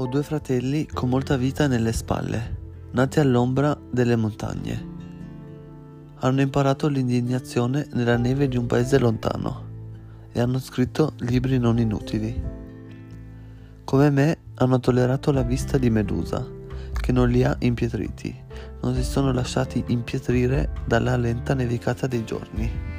Ho due fratelli con molta vita nelle spalle, nati all'ombra delle montagne. Hanno imparato l'indignazione nella neve di un paese lontano e hanno scritto libri non inutili. Come me hanno tollerato la vista di Medusa, che non li ha impietriti, non si sono lasciati impietrire dalla lenta nevicata dei giorni.